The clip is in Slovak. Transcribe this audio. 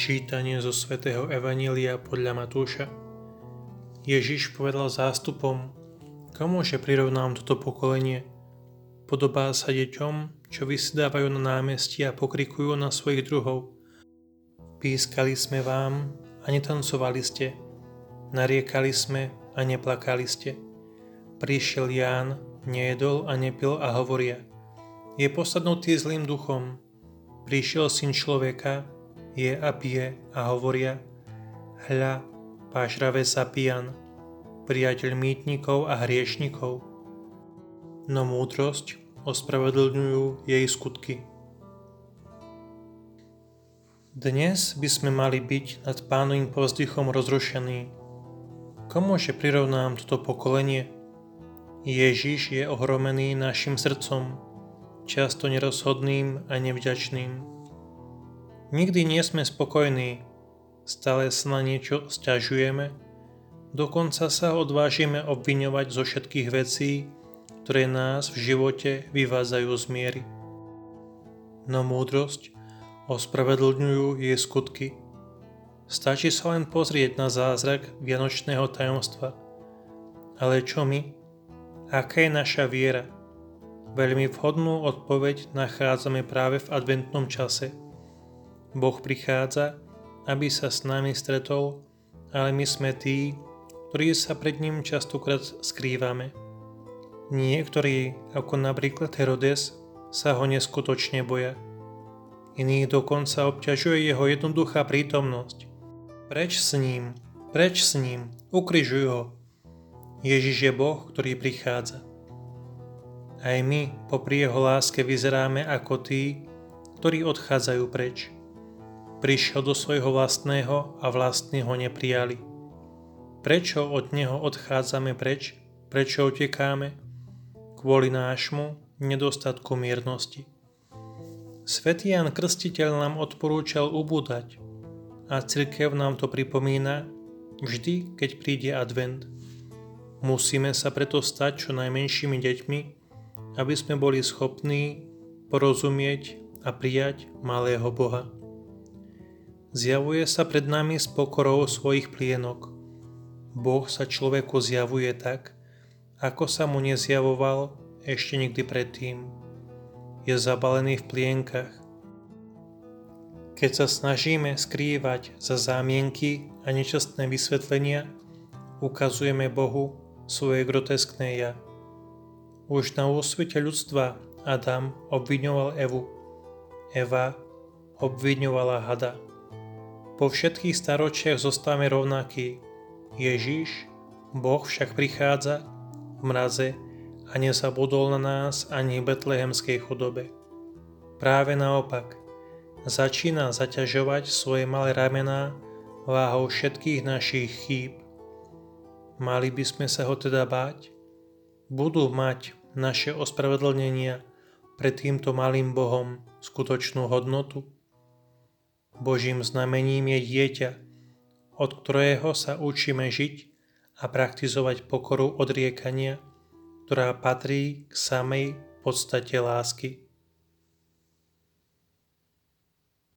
Čítanie zo svätého Evanília podľa Matúša. Ježiš povedal zástupom, komuže prirovnám toto pokolenie? Podobá sa deťom, čo vysedávajú na námestí a pokrikujú na svojich druhov. Pískali sme vám a netancovali ste. Nariekali sme a neplakali ste. Prišiel Ján, nejedol a nepil a hovoria. Je posadnutý zlým duchom. Prišiel syn človeka, je a pije a hovoria Hľa, pášrave sa pijan, priateľ mýtnikov a hriešnikov. No múdrosť ospravedlňujú jej skutky. Dnes by sme mali byť nad pánovým povzdychom rozrušení. Komuže prirovnám toto pokolenie? Ježiš je ohromený našim srdcom, často nerozhodným a nevďačným. Nikdy nie sme spokojní, stále sa na niečo stiažujeme, dokonca sa odvážime obviňovať zo všetkých vecí, ktoré nás v živote vyvádzajú z miery. No múdrosť ospravedlňujú jej skutky. Stačí sa len pozrieť na zázrak Vianočného tajomstva. Ale čo my? Aká je naša viera? Veľmi vhodnú odpoveď nachádzame práve v adventnom čase – Boh prichádza, aby sa s nami stretol, ale my sme tí, ktorí sa pred ním častokrát skrývame. Niektorí, ako napríklad Herodes, sa ho neskutočne boja. Iní dokonca obťažuje jeho jednoduchá prítomnosť. Preč s ním, preč s ním, ukrižuj ho. Ježiš je Boh, ktorý prichádza. Aj my popri jeho láske vyzeráme ako tí, ktorí odchádzajú preč prišiel do svojho vlastného a vlastní ho neprijali. Prečo od neho odchádzame preč? Prečo utekáme? Kvôli nášmu nedostatku miernosti. Svetý Jan Krstiteľ nám odporúčal ubúdať a cirkev nám to pripomína vždy, keď príde advent. Musíme sa preto stať čo najmenšími deťmi, aby sme boli schopní porozumieť a prijať malého Boha. Zjavuje sa pred nami s pokorou svojich plienok. Boh sa človeku zjavuje tak, ako sa mu nezjavoval ešte nikdy predtým. Je zabalený v plienkach. Keď sa snažíme skrývať za zámienky a nečastné vysvetlenia, ukazujeme Bohu svoje groteskné ja. Už na úsvete ľudstva Adam obviňoval Evu. Eva obviňovala hada. Po všetkých staročiach zostávame rovnakí. Ježiš, Boh však prichádza v mraze a nezabudol na nás ani v betlehemskej chudobe. Práve naopak, začína zaťažovať svoje malé ramená váhou všetkých našich chýb. Mali by sme sa ho teda báť? Budú mať naše ospravedlnenia pred týmto malým Bohom skutočnú hodnotu? Božím znamením je dieťa, od ktorého sa učíme žiť a praktizovať pokoru odriekania, ktorá patrí k samej podstate lásky.